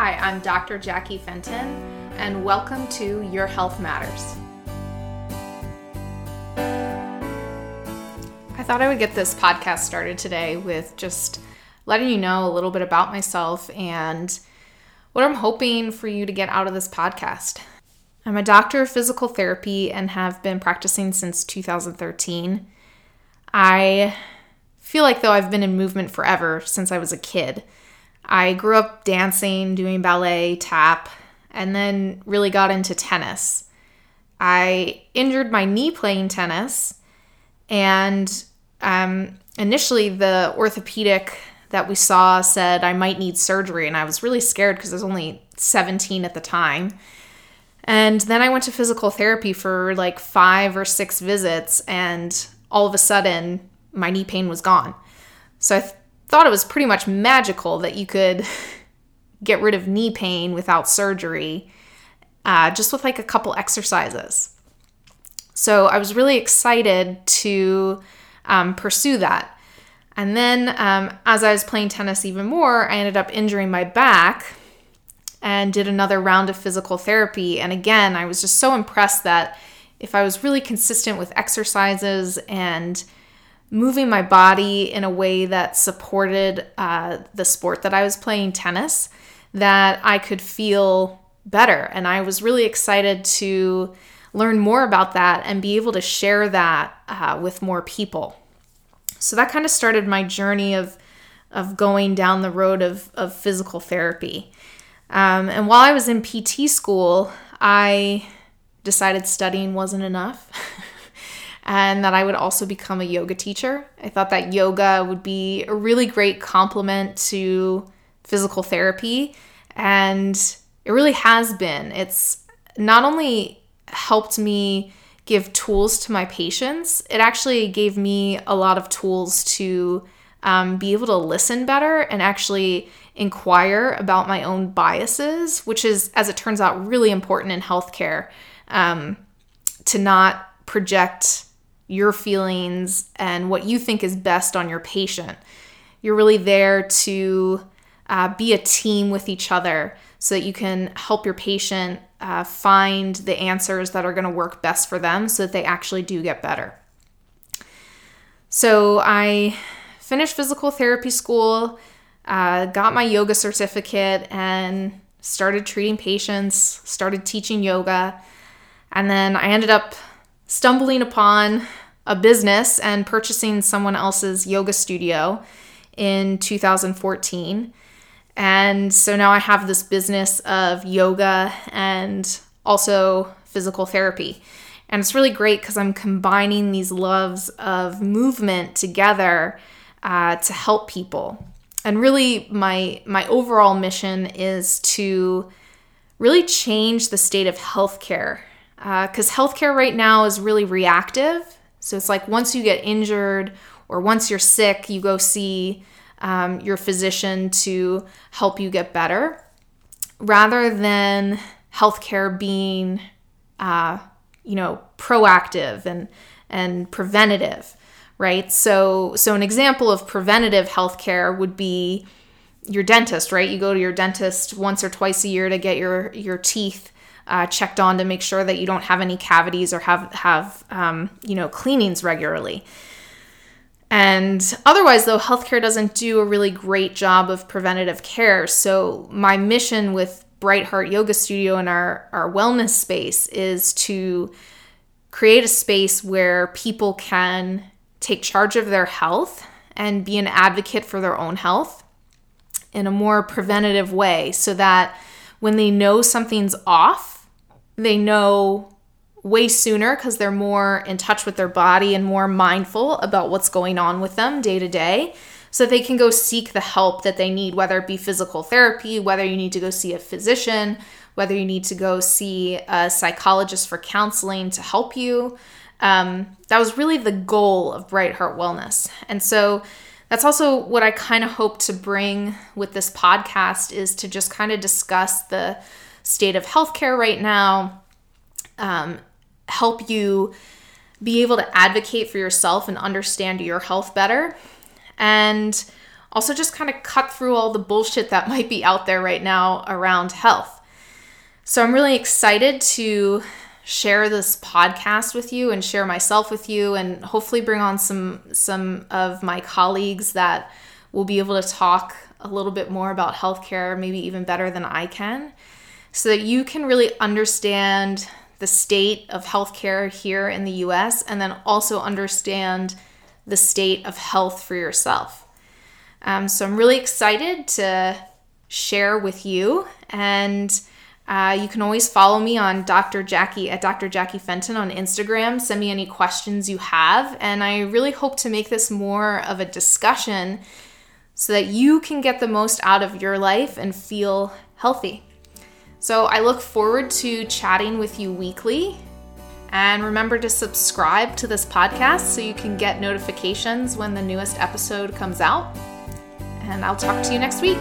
Hi, I'm Dr. Jackie Fenton, and welcome to Your Health Matters. I thought I would get this podcast started today with just letting you know a little bit about myself and what I'm hoping for you to get out of this podcast. I'm a doctor of physical therapy and have been practicing since 2013. I feel like though I've been in movement forever since I was a kid. I grew up dancing, doing ballet, tap, and then really got into tennis. I injured my knee playing tennis, and um, initially the orthopedic that we saw said I might need surgery, and I was really scared because I was only 17 at the time. And then I went to physical therapy for like five or six visits, and all of a sudden, my knee pain was gone. So I th- thought it was pretty much magical that you could get rid of knee pain without surgery uh, just with like a couple exercises. So I was really excited to um, pursue that. And then um, as I was playing tennis even more, I ended up injuring my back and did another round of physical therapy. And again, I was just so impressed that if I was really consistent with exercises and moving my body in a way that supported uh, the sport that I was playing tennis, that I could feel better. And I was really excited to learn more about that and be able to share that uh, with more people. So that kind of started my journey of of going down the road of, of physical therapy. Um, and while I was in PT school, I decided studying wasn't enough. and that I would also become a yoga teacher. I thought that yoga would be a really great complement to physical therapy, and it really has been. It's not only helped me give tools to my patients, it actually gave me a lot of tools to um, be able to listen better and actually inquire about my own biases, which is, as it turns out, really important in healthcare um, to not project your feelings and what you think is best on your patient. You're really there to uh, be a team with each other so that you can help your patient uh, find the answers that are going to work best for them so that they actually do get better. So I finished physical therapy school, uh, got my yoga certificate, and started treating patients, started teaching yoga. And then I ended up stumbling upon a business and purchasing someone else's yoga studio in 2014. And so now I have this business of yoga and also physical therapy. And it's really great because I'm combining these loves of movement together uh, to help people. And really, my my overall mission is to really change the state of healthcare because uh, healthcare right now is really reactive. So it's like once you get injured or once you're sick, you go see um, your physician to help you get better, rather than healthcare being, uh, you know, proactive and and preventative, right? So so an example of preventative healthcare would be your dentist, right? You go to your dentist once or twice a year to get your your teeth uh, checked on to make sure that you don't have any cavities or have have um, you know cleanings regularly. And otherwise, though, healthcare doesn't do a really great job of preventative care. So my mission with Bright Heart Yoga Studio and our our wellness space is to create a space where people can take charge of their health and be an advocate for their own health in a more preventative way so that when they know something's off they know way sooner because they're more in touch with their body and more mindful about what's going on with them day to day. So they can go seek the help that they need whether it be physical therapy whether you need to go see a physician whether you need to go see a psychologist for counseling to help you. Um, that was really the goal of bright heart wellness. And so that's also what i kind of hope to bring with this podcast is to just kind of discuss the state of healthcare right now, um, help you be able to advocate for yourself and understand your health better, and also just kind of cut through all the bullshit that might be out there right now around health. So I'm really excited to share this podcast with you and share myself with you and hopefully bring on some some of my colleagues that will be able to talk a little bit more about healthcare maybe even better than I can so that you can really understand the state of healthcare here in the US and then also understand the state of health for yourself. Um, so I'm really excited to share with you. And uh, you can always follow me on Dr. Jackie at Dr. Jackie Fenton on Instagram. Send me any questions you have. And I really hope to make this more of a discussion so that you can get the most out of your life and feel healthy. So I look forward to chatting with you weekly. And remember to subscribe to this podcast so you can get notifications when the newest episode comes out. And I'll talk to you next week.